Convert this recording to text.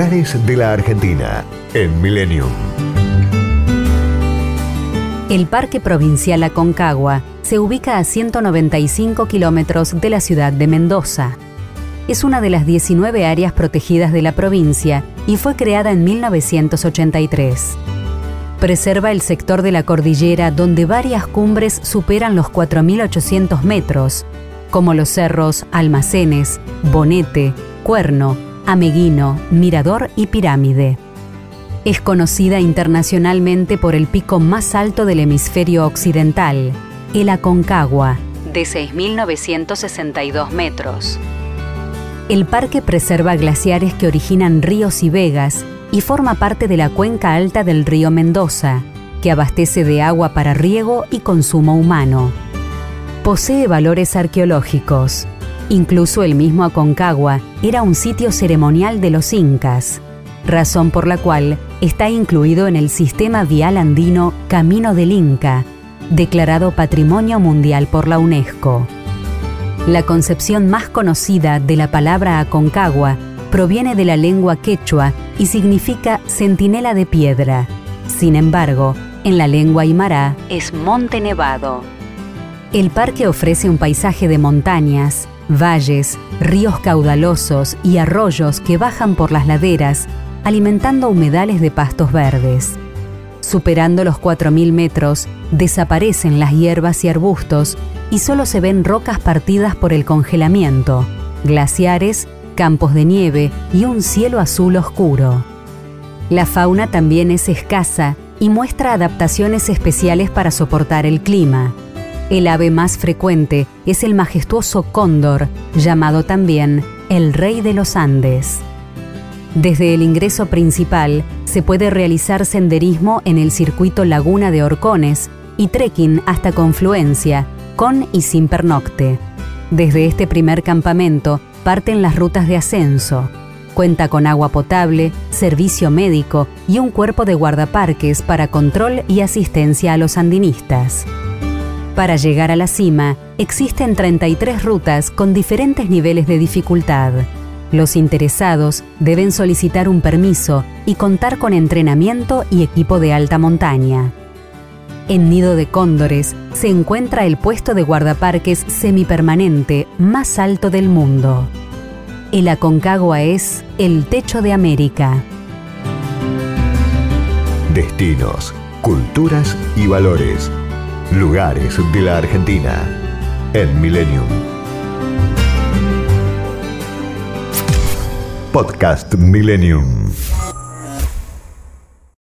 De la Argentina en Millennium. El Parque Provincial Aconcagua se ubica a 195 kilómetros de la ciudad de Mendoza. Es una de las 19 áreas protegidas de la provincia y fue creada en 1983. Preserva el sector de la cordillera donde varias cumbres superan los 4.800 metros, como los cerros Almacenes, Bonete, Cuerno, Ameguino, Mirador y Pirámide. Es conocida internacionalmente por el pico más alto del hemisferio occidental, el Aconcagua, de 6.962 metros. El parque preserva glaciares que originan ríos y vegas y forma parte de la cuenca alta del río Mendoza, que abastece de agua para riego y consumo humano. Posee valores arqueológicos. Incluso el mismo Aconcagua era un sitio ceremonial de los incas, razón por la cual está incluido en el sistema vial andino Camino del Inca, declarado Patrimonio Mundial por la UNESCO. La concepción más conocida de la palabra Aconcagua proviene de la lengua quechua y significa centinela de piedra. Sin embargo, en la lengua aymara es monte nevado. El parque ofrece un paisaje de montañas, valles, ríos caudalosos y arroyos que bajan por las laderas, alimentando humedales de pastos verdes. Superando los 4.000 metros, desaparecen las hierbas y arbustos y solo se ven rocas partidas por el congelamiento, glaciares, campos de nieve y un cielo azul oscuro. La fauna también es escasa y muestra adaptaciones especiales para soportar el clima. El ave más frecuente es el majestuoso cóndor, llamado también el rey de los Andes. Desde el ingreso principal se puede realizar senderismo en el circuito Laguna de Orcones y trekking hasta Confluencia, con y sin pernocte. Desde este primer campamento parten las rutas de ascenso. Cuenta con agua potable, servicio médico y un cuerpo de guardaparques para control y asistencia a los andinistas. Para llegar a la cima, existen 33 rutas con diferentes niveles de dificultad. Los interesados deben solicitar un permiso y contar con entrenamiento y equipo de alta montaña. En Nido de Cóndores se encuentra el puesto de guardaparques semipermanente más alto del mundo. El Aconcagua es el techo de América. Destinos, culturas y valores Lugares de la Argentina en Millennium. Podcast Millennium.